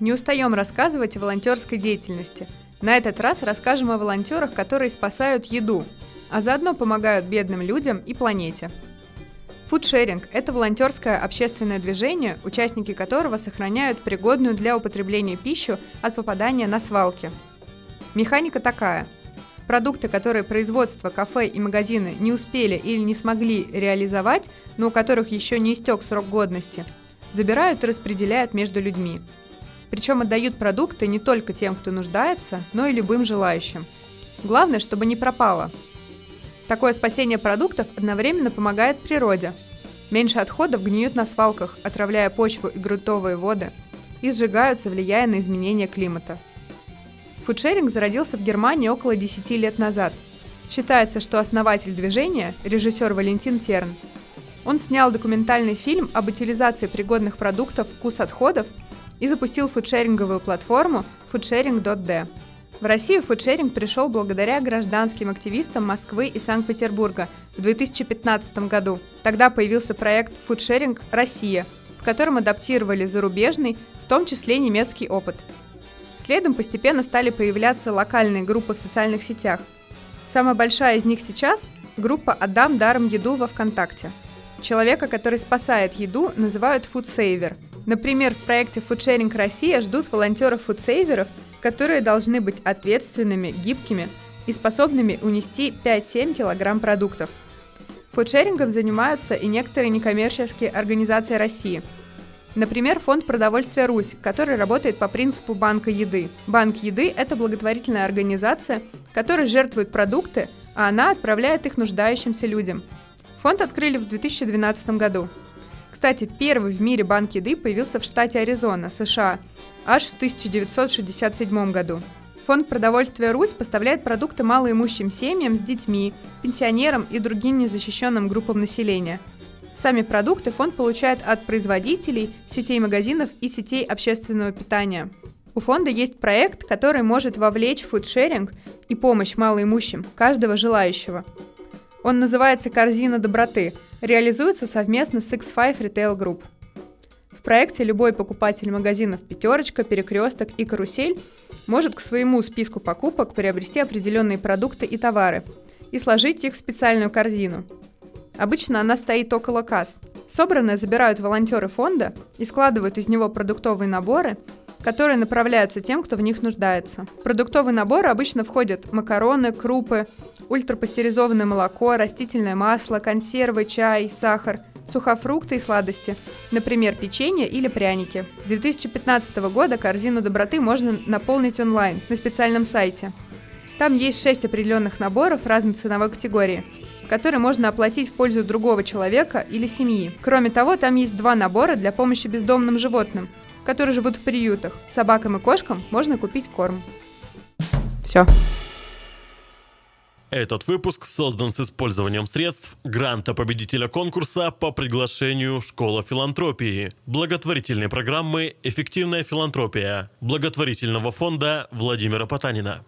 не устаем рассказывать о волонтерской деятельности. На этот раз расскажем о волонтерах, которые спасают еду, а заодно помогают бедным людям и планете. Фудшеринг – это волонтерское общественное движение, участники которого сохраняют пригодную для употребления пищу от попадания на свалки. Механика такая. Продукты, которые производство, кафе и магазины не успели или не смогли реализовать, но у которых еще не истек срок годности, забирают и распределяют между людьми. Причем отдают продукты не только тем, кто нуждается, но и любым желающим. Главное, чтобы не пропало – Такое спасение продуктов одновременно помогает природе. Меньше отходов гниют на свалках, отравляя почву и грунтовые воды, и сжигаются, влияя на изменение климата. Фудшеринг зародился в Германии около 10 лет назад. Считается, что основатель движения – режиссер Валентин Терн. Он снял документальный фильм об утилизации пригодных продуктов «Вкус отходов» и запустил фудшеринговую платформу foodsharing.d. В Россию фудшеринг пришел благодаря гражданским активистам Москвы и Санкт-Петербурга в 2015 году. Тогда появился проект «Фудшеринг Россия», в котором адаптировали зарубежный, в том числе немецкий опыт. Следом постепенно стали появляться локальные группы в социальных сетях. Самая большая из них сейчас – группа «Отдам даром еду» во ВКонтакте. Человека, который спасает еду, называют фудсейвер. Например, в проекте «Фудшеринг Россия» ждут волонтеров-фудсейверов – которые должны быть ответственными, гибкими и способными унести 5-7 килограмм продуктов. Фудшерингом занимаются и некоторые некоммерческие организации России. Например, фонд продовольствия «Русь», который работает по принципу банка еды. Банк еды – это благотворительная организация, которая жертвует продукты, а она отправляет их нуждающимся людям. Фонд открыли в 2012 году. Кстати, первый в мире банк еды появился в штате Аризона, США, аж в 1967 году. Фонд продовольствия «Русь» поставляет продукты малоимущим семьям с детьми, пенсионерам и другим незащищенным группам населения. Сами продукты фонд получает от производителей, сетей магазинов и сетей общественного питания. У фонда есть проект, который может вовлечь фудшеринг и помощь малоимущим каждого желающего. Он называется «Корзина доброты», реализуется совместно с X5 Retail Group. В проекте любой покупатель магазинов «Пятерочка», «Перекресток» и «Карусель» может к своему списку покупок приобрести определенные продукты и товары и сложить их в специальную корзину. Обычно она стоит около касс. Собранное забирают волонтеры фонда и складывают из него продуктовые наборы, которые направляются тем, кто в них нуждается. В продуктовый набор обычно входят макароны, крупы, ультрапастеризованное молоко, растительное масло, консервы, чай, сахар – сухофрукты и сладости, например, печенье или пряники. С 2015 года корзину доброты можно наполнить онлайн на специальном сайте. Там есть шесть определенных наборов разной ценовой категории, которые можно оплатить в пользу другого человека или семьи. Кроме того, там есть два набора для помощи бездомным животным, которые живут в приютах. Собакам и кошкам можно купить корм. Все. Этот выпуск создан с использованием средств гранта победителя конкурса по приглашению Школа филантропии, благотворительной программы «Эффективная филантропия» благотворительного фонда Владимира Потанина.